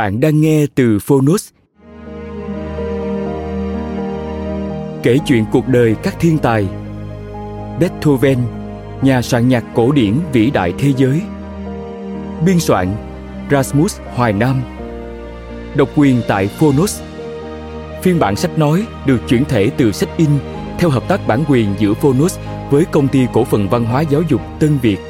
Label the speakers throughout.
Speaker 1: Bạn đang nghe từ Phonos. Kể chuyện cuộc đời các thiên tài. Beethoven, nhà soạn nhạc cổ điển vĩ đại thế giới. Biên soạn Rasmus Hoài Nam. Độc quyền tại Phonos. Phiên bản sách nói được chuyển thể từ sách in theo hợp tác bản quyền giữa Phonos với công ty cổ phần văn hóa giáo dục Tân Việt.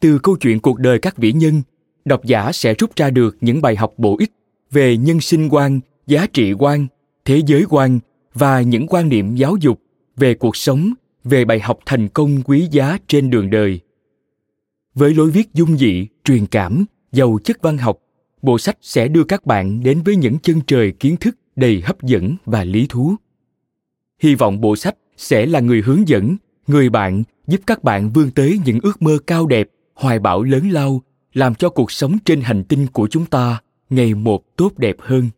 Speaker 1: từ câu chuyện cuộc đời các vĩ nhân, độc giả sẽ rút ra được những bài học bổ ích về nhân sinh quan, giá trị quan, thế giới quan và những quan niệm giáo dục về cuộc sống, về bài học thành công quý giá trên đường đời. Với lối viết dung dị, truyền cảm, giàu chất văn học, bộ sách sẽ đưa các bạn đến với những chân trời kiến thức đầy hấp dẫn và lý thú. Hy vọng bộ sách sẽ là người hướng dẫn, người bạn giúp các bạn vươn tới những ước mơ cao đẹp hoài bão lớn lao làm cho cuộc sống trên hành tinh của chúng ta ngày một tốt đẹp hơn.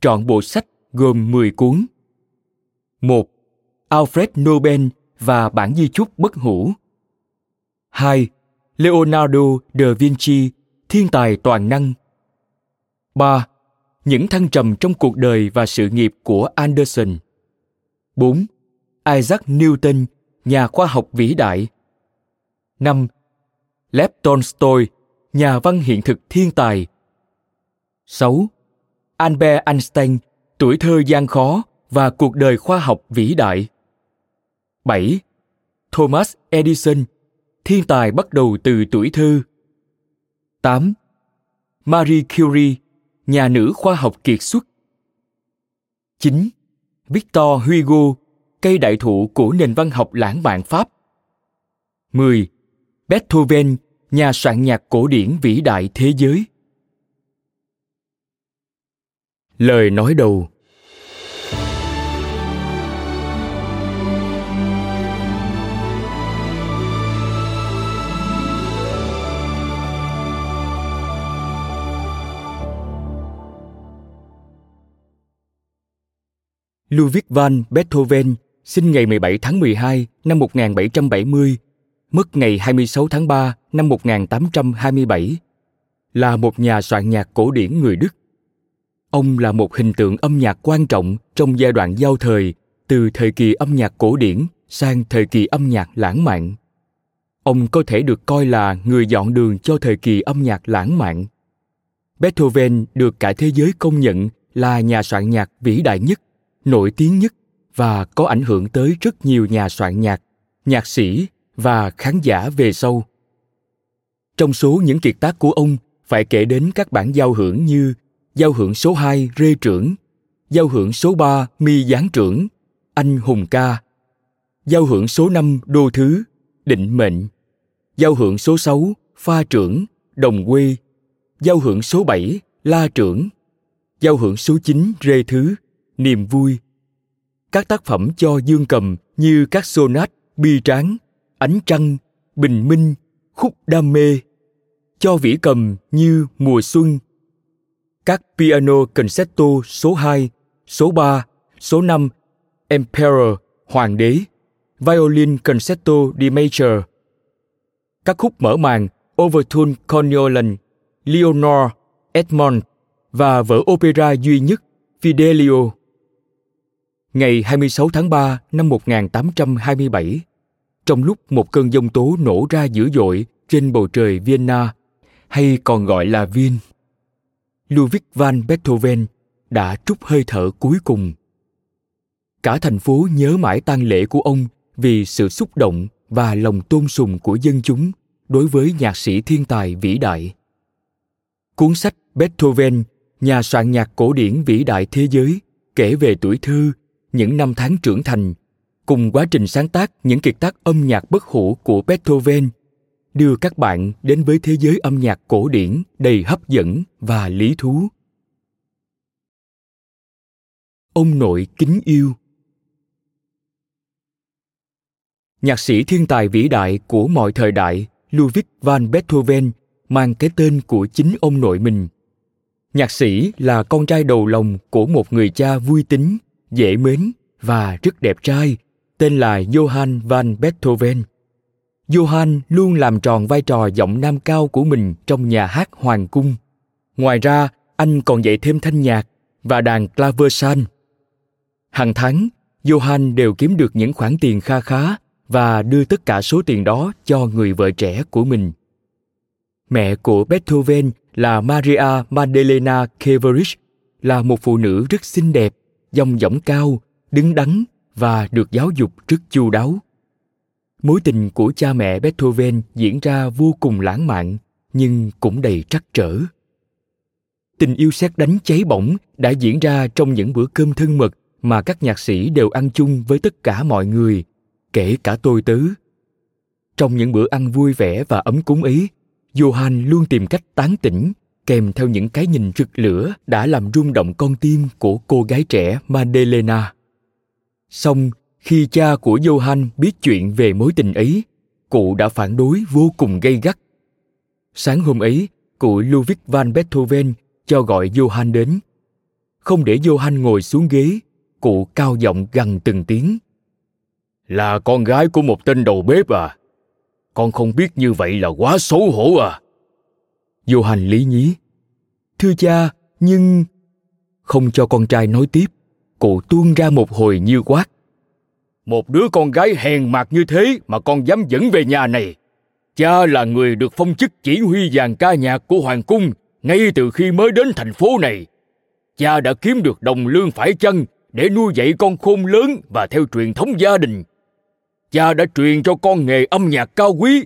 Speaker 1: Trọn bộ sách gồm 10 cuốn. 1. Alfred Nobel và bản di chúc bất hủ. 2. Leonardo da Vinci, thiên tài toàn năng. 3. Những thăng trầm trong cuộc đời và sự nghiệp của Anderson. 4. Isaac Newton, nhà khoa học vĩ đại 5. Lev Tolstoy, nhà văn hiện thực thiên tài. 6. Albert Einstein, tuổi thơ gian khó và cuộc đời khoa học vĩ đại. 7. Thomas Edison, thiên tài bắt đầu từ tuổi thơ. 8. Marie Curie, nhà nữ khoa học kiệt xuất. 9. Victor Hugo, cây đại thụ của nền văn học lãng mạn Pháp. 10. Beethoven, nhà soạn nhạc cổ điển vĩ đại thế giới. Lời nói đầu Ludwig van Beethoven sinh ngày 17 tháng 12 năm 1770 mất ngày 26 tháng 3 năm 1827, là một nhà soạn nhạc cổ điển người Đức. Ông là một hình tượng âm nhạc quan trọng trong giai đoạn giao thời từ thời kỳ âm nhạc cổ điển sang thời kỳ âm nhạc lãng mạn. Ông có thể được coi là người dọn đường cho thời kỳ âm nhạc lãng mạn. Beethoven được cả thế giới công nhận là nhà soạn nhạc vĩ đại nhất, nổi tiếng nhất và có ảnh hưởng tới rất nhiều nhà soạn nhạc, nhạc sĩ và khán giả về sau. Trong số những kiệt tác của ông phải kể đến các bản giao hưởng như giao hưởng số 2 Rê trưởng, giao hưởng số 3 Mi giáng trưởng, Anh hùng ca, giao hưởng số 5 Đô thứ, Định mệnh, giao hưởng số 6 Pha trưởng, Đồng quê, giao hưởng số 7 La trưởng, giao hưởng số 9 Rê thứ, Niềm vui. Các tác phẩm cho dương cầm như các sonat bi tráng, ánh trăng, bình minh, khúc đam mê, cho vĩ cầm như mùa xuân, các piano concerto số 2, số 3, số 5, Emperor, Hoàng đế, Violin Concerto di Major, các khúc mở màn Overtune Corniolan, Leonor, Edmond và vở opera duy nhất Fidelio. Ngày 26 tháng 3 năm 1827, trong lúc một cơn giông tố nổ ra dữ dội trên bầu trời Vienna, hay còn gọi là Viên, Ludwig van Beethoven đã trút hơi thở cuối cùng. Cả thành phố nhớ mãi tang lễ của ông vì sự xúc động và lòng tôn sùng của dân chúng đối với nhạc sĩ thiên tài vĩ đại. Cuốn sách Beethoven, nhà soạn nhạc cổ điển vĩ đại thế giới, kể về tuổi thơ, những năm tháng trưởng thành, cùng quá trình sáng tác những kiệt tác âm nhạc bất hủ của Beethoven đưa các bạn đến với thế giới âm nhạc cổ điển đầy hấp dẫn và lý thú. Ông nội kính yêu. Nhạc sĩ thiên tài vĩ đại của mọi thời đại Ludwig van Beethoven mang cái tên của chính ông nội mình. Nhạc sĩ là con trai đầu lòng của một người cha vui tính, dễ mến và rất đẹp trai, tên là Johann van Beethoven. Johann luôn làm tròn vai trò giọng nam cao của mình trong nhà hát hoàng cung. Ngoài ra, anh còn dạy thêm thanh nhạc và đàn claversan. Hàng tháng, Johann đều kiếm được những khoản tiền kha khá và đưa tất cả số tiền đó cho người vợ trẻ của mình. Mẹ của Beethoven là Maria Magdalena Keverich, là một phụ nữ rất xinh đẹp, dòng dõng cao, đứng đắn và được giáo dục rất chu đáo. Mối tình của cha mẹ beethoven diễn ra vô cùng lãng mạn, nhưng cũng đầy trắc trở. Tình yêu xét đánh cháy bỏng đã diễn ra trong những bữa cơm thân mật mà các nhạc sĩ đều ăn chung với tất cả mọi người, kể cả tôi tứ trong những bữa ăn vui vẻ và ấm cúng ấy, johann luôn tìm cách tán tỉnh, kèm theo những cái nhìn rực lửa đã làm rung động con tim của cô gái trẻ Madelena. Song khi cha của Johann biết chuyện về mối tình ấy, cụ đã phản đối vô cùng gay gắt. Sáng hôm ấy, cụ Ludwig van Beethoven cho gọi Johann đến. Không để Johann ngồi xuống ghế, cụ cao giọng gằn từng tiếng. Là con gái của một tên đầu bếp à? Con không biết như vậy là quá xấu hổ à? Johann lý nhí. Thưa cha, nhưng... Không cho con trai nói tiếp, cụ tuôn ra một hồi như quát. Một đứa con gái hèn mạt như thế mà con dám dẫn về nhà này. Cha là người được phong chức chỉ huy dàn ca nhạc của Hoàng Cung ngay từ khi mới đến thành phố này. Cha đã kiếm được đồng lương phải chăng để nuôi dạy con khôn lớn và theo truyền thống gia đình. Cha đã truyền cho con nghề âm nhạc cao quý,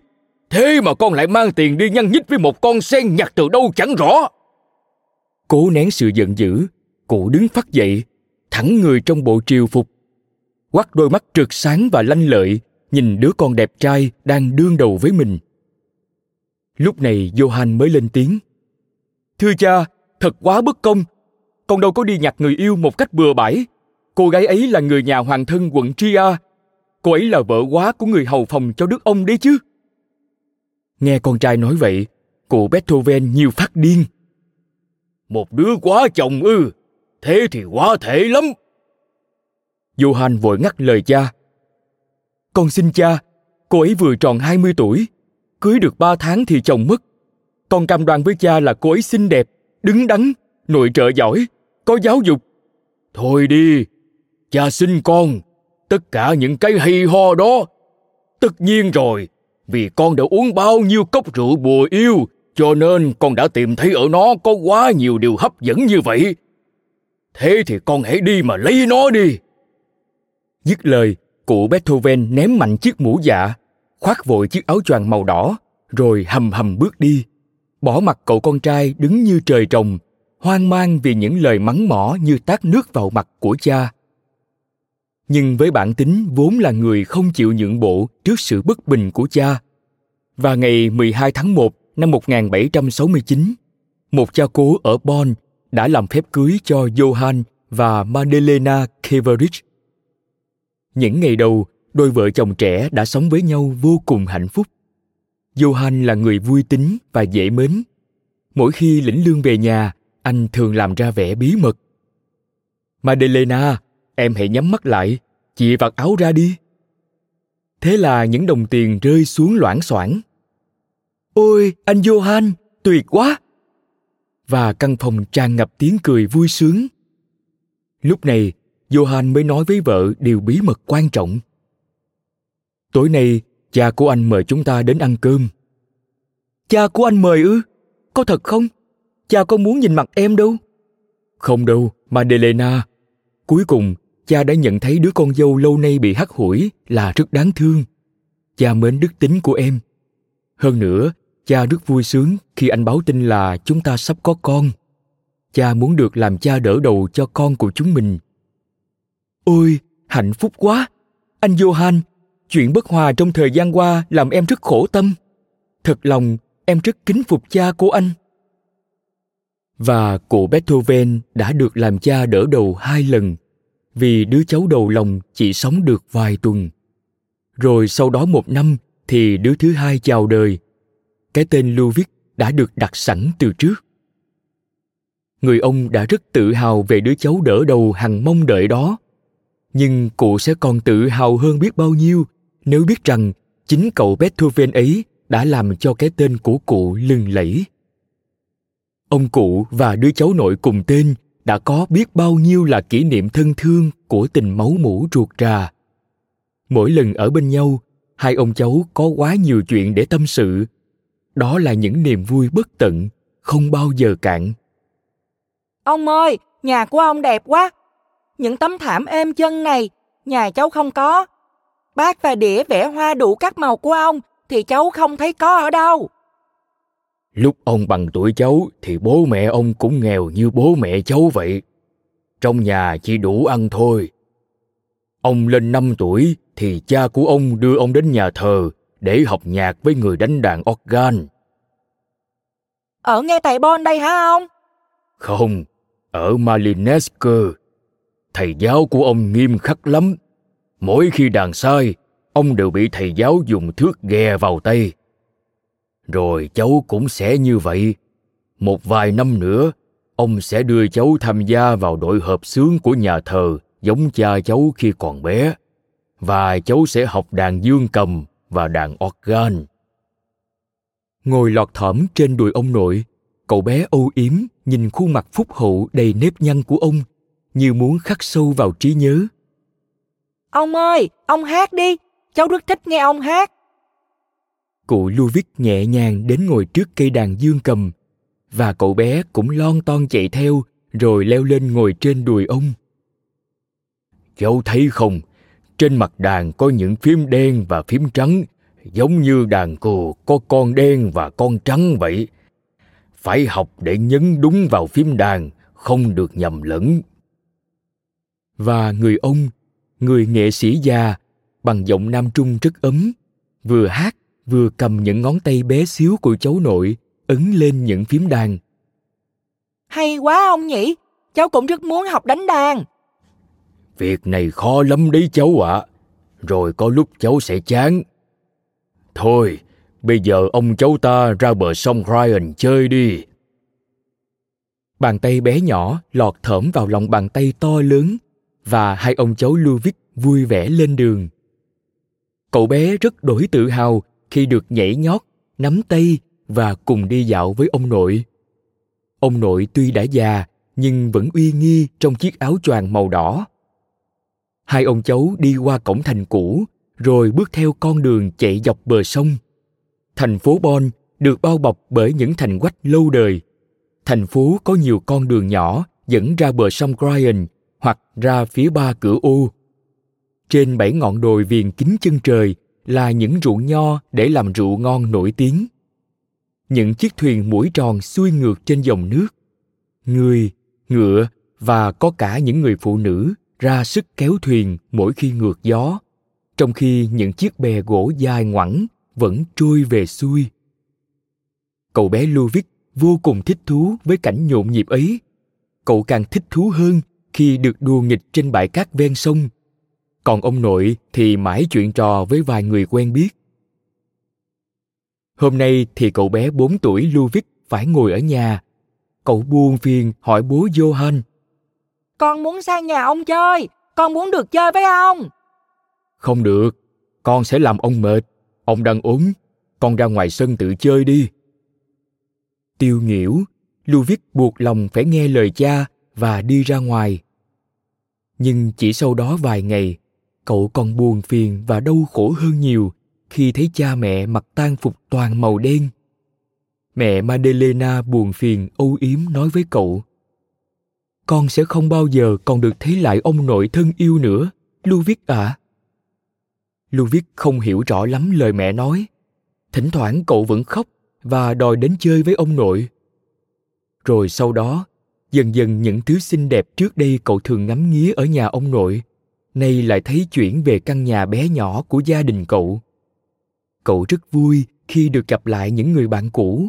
Speaker 1: thế mà con lại mang tiền đi nhăn nhít với một con sen nhặt từ đâu chẳng rõ. Cố nén sự giận dữ, cụ đứng phát dậy, thẳng người trong bộ triều phục. Quắt đôi mắt trượt sáng và lanh lợi, nhìn đứa con đẹp trai đang đương đầu với mình. Lúc này johan mới lên tiếng. Thưa cha, thật quá bất công. Con đâu có đi nhặt người yêu một cách bừa bãi. Cô gái ấy là người nhà hoàng thân quận tria. Cô ấy là vợ quá của người hầu phòng cho đức ông đấy chứ. Nghe con trai nói vậy, cụ beethoven nhiều phát điên. Một đứa quá chồng ư thế thì quá thể lắm Johan vội ngắt lời cha. Con xin cha, cô ấy vừa tròn 20 tuổi, cưới được 3 tháng thì chồng mất. Con cam đoan với cha là cô ấy xinh đẹp, đứng đắn, nội trợ giỏi, có giáo dục thôi đi cha xin con tất cả những cái hay ho đó tất nhiên rồi vì con đã uống bao nhiêu cốc rượu bùa yêu cho nên con đã tìm thấy ở nó có quá nhiều điều hấp dẫn như vậy thế thì con hãy đi mà lấy nó đi dứt lời cụ beethoven ném mạnh chiếc mũ dạ khoác vội chiếc áo choàng màu đỏ rồi hầm hầm bước đi bỏ mặt cậu con trai đứng như trời trồng hoang mang vì những lời mắng mỏ như tát nước vào mặt của cha nhưng với bản tính vốn là người không chịu nhượng bộ trước sự bất bình của cha. Và ngày 12 tháng 1 năm 1769, một cha cố ở Bonn đã làm phép cưới cho Johann và Madelena Keverich. Những ngày đầu, đôi vợ chồng trẻ đã sống với nhau vô cùng hạnh phúc. Johann là người vui tính và dễ mến. Mỗi khi lĩnh lương về nhà, anh thường làm ra vẻ bí mật. Madelena, em hãy nhắm mắt lại, chị vặt áo ra đi. Thế là những đồng tiền rơi xuống loãng xoảng. Ôi, anh Johan, tuyệt quá! Và căn phòng tràn ngập tiếng cười vui sướng. Lúc này, Johan mới nói với vợ điều bí mật quan trọng. Tối nay, cha của anh mời chúng ta đến ăn cơm. Cha của anh mời ư? Có thật không? Cha có muốn nhìn mặt em đâu. Không đâu, Madelena. Cuối cùng, cha đã nhận thấy đứa con dâu lâu nay bị hắt hủi là rất đáng thương. Cha mến đức tính của em. Hơn nữa, cha rất vui sướng khi anh báo tin là chúng ta sắp có con. Cha muốn được làm cha đỡ đầu cho con của chúng mình. Ôi, hạnh phúc quá! Anh Johan, chuyện bất hòa trong thời gian qua làm em rất khổ tâm. Thật lòng, em rất kính phục cha của anh. Và cụ Beethoven đã được làm cha đỡ đầu hai lần vì đứa cháu đầu lòng chỉ sống được vài tuần. Rồi sau đó một năm thì đứa thứ hai chào đời. Cái tên Ludwig đã được đặt sẵn từ trước. Người ông đã rất tự hào về đứa cháu đỡ đầu hằng mong đợi đó. Nhưng cụ sẽ còn tự hào hơn biết bao nhiêu nếu biết rằng chính cậu Beethoven ấy đã làm cho cái tên của cụ lừng lẫy. Ông cụ và đứa cháu nội cùng tên đã có biết bao nhiêu là kỷ niệm thân thương của tình máu mủ ruột rà mỗi lần ở bên nhau, hai ông cháu có quá nhiều chuyện để tâm sự đó là những niềm vui bất tận không bao giờ cạn.
Speaker 2: Ông ơi nhà của ông đẹp quá. Những tấm thảm êm chân này nhà cháu không có. Bát và đĩa vẽ hoa đủ các màu của ông thì cháu không thấy có ở đâu.
Speaker 1: Lúc ông bằng tuổi cháu thì bố mẹ ông cũng nghèo như bố mẹ cháu vậy. Trong nhà chỉ đủ ăn thôi. Ông lên năm tuổi thì cha của ông đưa ông đến nhà thờ để học nhạc với người đánh đàn organ.
Speaker 2: Ở ngay tại Bon đây hả ông?
Speaker 1: Không, ở Malinesk. Thầy giáo của ông nghiêm khắc lắm. Mỗi khi đàn sai, ông đều bị thầy giáo dùng thước ghè vào tay rồi cháu cũng sẽ như vậy một vài năm nữa ông sẽ đưa cháu tham gia vào đội hợp xướng của nhà thờ giống cha cháu khi còn bé và cháu sẽ học đàn dương cầm và đàn organ. Ngồi lọt thỏm trên đùi ông nội cậu bé âu yếm nhìn khuôn mặt phúc hậu đầy nếp nhăn của ông như muốn khắc sâu vào trí nhớ.
Speaker 2: Ông ơi ông hát đi cháu rất thích nghe ông hát.
Speaker 1: Cụ Ludwig nhẹ nhàng đến ngồi trước cây đàn dương cầm và cậu bé cũng lon ton chạy theo rồi leo lên ngồi trên đùi ông. Cháu thấy không, trên mặt đàn có những phím đen và phím trắng, giống như đàn cù có con đen và con trắng vậy. Phải học để nhấn đúng vào phím đàn, không được nhầm lẫn. Và người ông, người nghệ sĩ già, bằng giọng nam trung rất ấm, vừa hát vừa cầm những ngón tay bé xíu của cháu nội ấn lên những phím đàn
Speaker 2: hay quá ông nhỉ cháu cũng rất muốn học đánh đàn
Speaker 1: việc này khó lắm đấy cháu ạ à. rồi có lúc cháu sẽ chán thôi, bây giờ ông cháu ta ra bờ sông ryan chơi đi bàn tay bé nhỏ lọt thởm vào lòng bàn tay to lớn và hai ông cháu Ludwig vui vẻ lên đường. Cậu bé rất đổi tự hào khi được nhảy nhót, nắm tay và cùng đi dạo với ông nội ông nội tuy đã già nhưng vẫn uy nghi trong chiếc áo choàng màu đỏ hai ông cháu đi qua cổng thành cũ rồi bước theo con đường chạy dọc bờ sông thành phố bon được bao bọc bởi những thành quách lâu đời thành phố có nhiều con đường nhỏ dẫn ra bờ sông Bryan hoặc ra phía ba cửa ô. Trên bảy ngọn đồi viền kính chân trời là những ruộng nho để làm rượu ngon nổi tiếng. Những chiếc thuyền mũi tròn xuôi ngược trên dòng nước. Người, ngựa và có cả những người phụ nữ ra sức kéo thuyền mỗi khi ngược gió, trong khi những chiếc bè gỗ dài ngoẳng vẫn trôi về xuôi. Cậu bé Luvic vô cùng thích thú với cảnh nhộn nhịp ấy. Cậu càng thích thú hơn khi được đùa nghịch trên bãi cát ven sông. Còn ông nội thì mãi chuyện trò với vài người quen biết. Hôm nay thì cậu bé 4 tuổi Luvic phải ngồi ở nhà. Cậu buồn phiền hỏi bố Johan.
Speaker 2: Con muốn sang nhà ông chơi, con muốn được chơi với ông.
Speaker 1: Không được, con sẽ làm ông mệt. Ông đang ốm, con ra ngoài sân tự chơi đi. Tiêu nghỉu, Luvic buộc lòng phải nghe lời cha và đi ra ngoài. Nhưng chỉ sau đó vài ngày, cậu còn buồn phiền và đau khổ hơn nhiều khi thấy cha mẹ mặc tang phục toàn màu đen. Mẹ Madelena buồn phiền âu yếm nói với cậu. Con sẽ không bao giờ còn được thấy lại ông nội thân yêu nữa, Luvic ạ. À. Luvic không hiểu rõ lắm lời mẹ nói. Thỉnh thoảng cậu vẫn khóc và đòi đến chơi với ông nội rồi sau đó dần dần những thứ xinh đẹp trước đây cậu thường ngắm nghía ở nhà ông nội nay lại thấy chuyển về căn nhà bé nhỏ của gia đình cậu cậu rất vui khi được gặp lại những người bạn cũ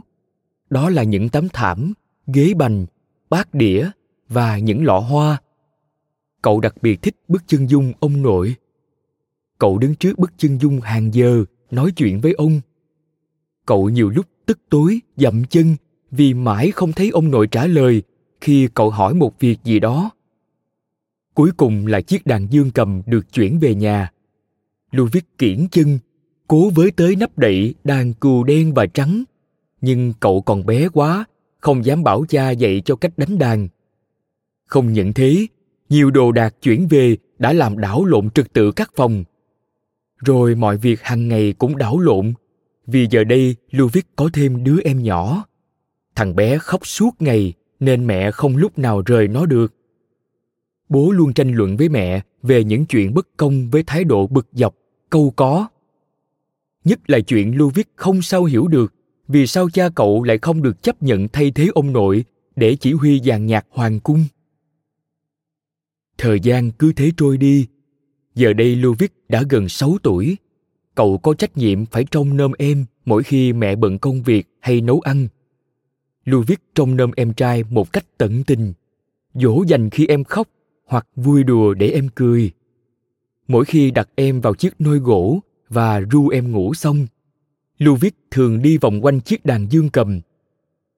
Speaker 1: đó là những tấm thảm ghế bành bát đĩa và những lọ hoa. Cậu đặc biệt thích bức chân dung ông nội. Cậu đứng trước bức chân dung hàng giờ, nói chuyện với ông. Cậu nhiều lúc tức tối, dậm chân, vì mãi không thấy ông nội trả lời khi cậu hỏi một việc gì đó. Cuối cùng là chiếc đàn dương cầm được chuyển về nhà. Ludwig kiển chân, cố với tới nắp đậy đàn cừu đen và trắng. Nhưng cậu còn bé quá, không dám bảo cha dạy cho cách đánh đàn không những thế nhiều đồ đạc chuyển về đã làm đảo lộn trật tự các phòng rồi mọi việc hàng ngày cũng đảo lộn vì giờ đây Ludwig có thêm đứa em nhỏ. Thằng bé khóc suốt ngày nên mẹ không lúc nào rời nó được. Bố luôn tranh luận với mẹ về những chuyện bất công với thái độ bực dọc, câu có. Nhất là chuyện Ludwig không sao hiểu được vì sao cha cậu lại không được chấp nhận thay thế ông nội để chỉ huy dàn nhạc hoàng cung. Thời gian cứ thế trôi đi. Giờ đây Ludwig đã gần 6 tuổi cậu có trách nhiệm phải trông nom em mỗi khi mẹ bận công việc hay nấu ăn. Ludwig trông nom em trai một cách tận tình, dỗ dành khi em khóc hoặc vui đùa để em cười. Mỗi khi đặt em vào chiếc nôi gỗ và ru em ngủ xong, Ludwig thường đi vòng quanh chiếc đàn dương cầm.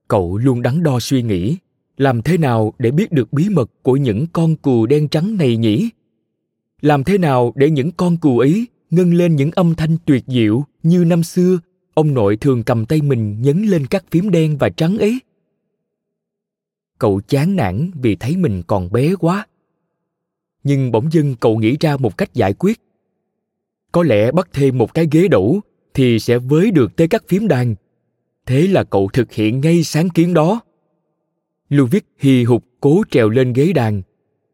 Speaker 1: Cậu luôn đắn đo suy nghĩ, làm thế nào để biết được bí mật của những con cừu đen trắng này nhỉ? Làm thế nào để những con cừu ấy ngân lên những âm thanh tuyệt diệu như năm xưa, ông nội thường cầm tay mình nhấn lên các phím đen và trắng ấy? Cậu chán nản vì thấy mình còn bé quá. Nhưng bỗng dưng cậu nghĩ ra một cách giải quyết. Có lẽ bắt thêm một cái ghế đủ thì sẽ với được tới các phím đàn. Thế là cậu thực hiện ngay sáng kiến đó. Ludwig hì hục cố trèo lên ghế đàn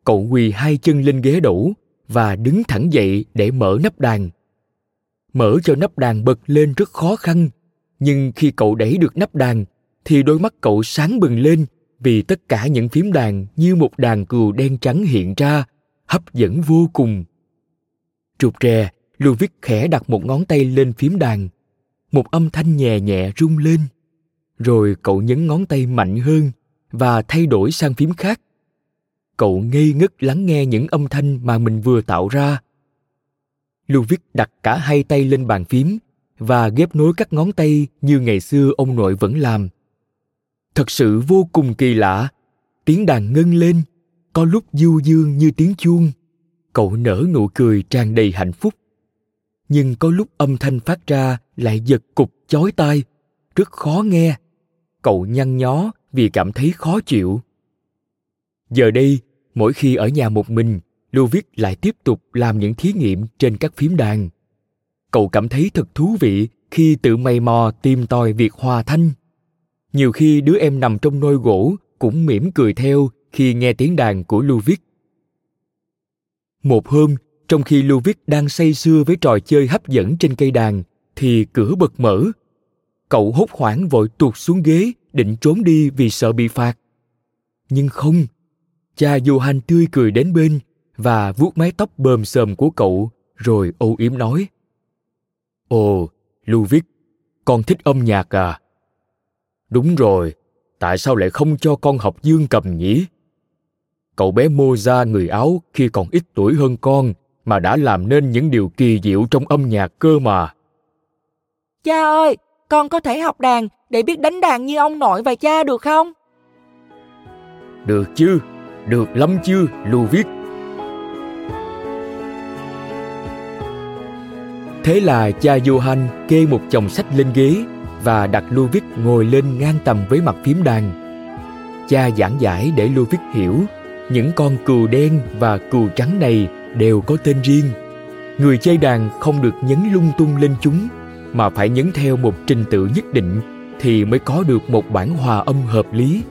Speaker 1: cậu quỳ hai chân lên ghế đủ và đứng thẳng dậy để mở nắp đàn. Mở cho nắp đàn bật lên rất khó khăn, nhưng khi cậu đẩy được nắp đàn thì đôi mắt cậu sáng bừng lên vì tất cả những phím đàn như một đàn cừu đen trắng hiện ra, hấp dẫn vô cùng. Trục rè, Ludwig khẽ đặt một ngón tay lên phím đàn. Một âm thanh nhẹ nhẹ rung lên. Rồi cậu nhấn ngón tay mạnh hơn và thay đổi sang phím khác cậu ngây ngất lắng nghe những âm thanh mà mình vừa tạo ra Ludwig đặt cả hai tay lên bàn phím và ghép nối các ngón tay như ngày xưa ông nội vẫn làm. Thật sự vô cùng kỳ lạ, tiếng đàn ngân lên, có lúc du dương như tiếng chuông. Cậu nở nụ cười tràn đầy hạnh phúc. Nhưng có lúc âm thanh phát ra lại giật cục chói tai, rất khó nghe. Cậu nhăn nhó vì cảm thấy khó chịu Giờ đây, mỗi khi ở nhà một mình, lưu viết lại tiếp tục làm những thí nghiệm trên các phím đàn. Cậu cảm thấy thật thú vị khi tự mày mò tìm tòi việc hòa thanh. Nhiều khi đứa em nằm trong nôi gỗ cũng mỉm cười theo khi nghe tiếng đàn của lưu viết Một hôm, trong khi lưu viết đang say sưa với trò chơi hấp dẫn trên cây đàn, thì cửa bật mở. Cậu hốt hoảng vội tuột xuống ghế định trốn đi vì sợ bị phạt. Nhưng không, cha Johan tươi cười đến bên và vuốt mái tóc bờm sờm của cậu rồi âu yếm nói. Ồ, Luvic, con thích âm nhạc à? Đúng rồi, tại sao lại không cho con học dương cầm nhỉ? Cậu bé mô ra người Áo khi còn ít tuổi hơn con mà đã làm nên những điều kỳ diệu trong âm nhạc cơ mà.
Speaker 2: Cha ơi, con có thể học đàn để biết đánh đàn như ông nội và cha được không?
Speaker 1: Được chứ, được lắm chứ, Lưu Viết. Thế là cha Johan kê một chồng sách lên ghế và đặt Lưu Viết ngồi lên ngang tầm với mặt phím đàn. Cha giảng giải để Lưu Viết hiểu những con cừu đen và cừu trắng này đều có tên riêng. Người chơi đàn không được nhấn lung tung lên chúng mà phải nhấn theo một trình tự nhất định thì mới có được một bản hòa âm hợp lý.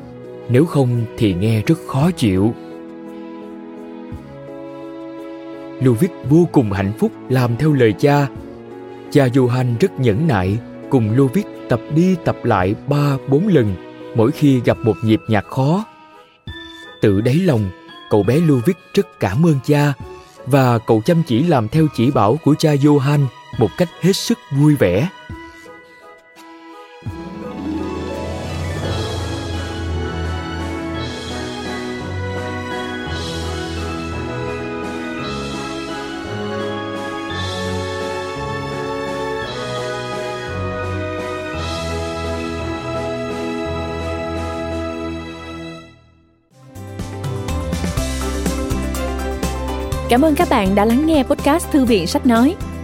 Speaker 1: Nếu không thì nghe rất khó chịu. Ludwig vô cùng hạnh phúc làm theo lời cha. Cha Johann rất nhẫn nại cùng Ludwig tập đi tập lại ba bốn lần mỗi khi gặp một nhịp nhạc khó. Tự đáy lòng, cậu bé Ludwig rất cảm ơn cha và cậu chăm chỉ làm theo chỉ bảo của cha Johann một cách hết sức vui vẻ.
Speaker 3: Cảm ơn các bạn đã lắng nghe podcast Thư viện Sách Nói.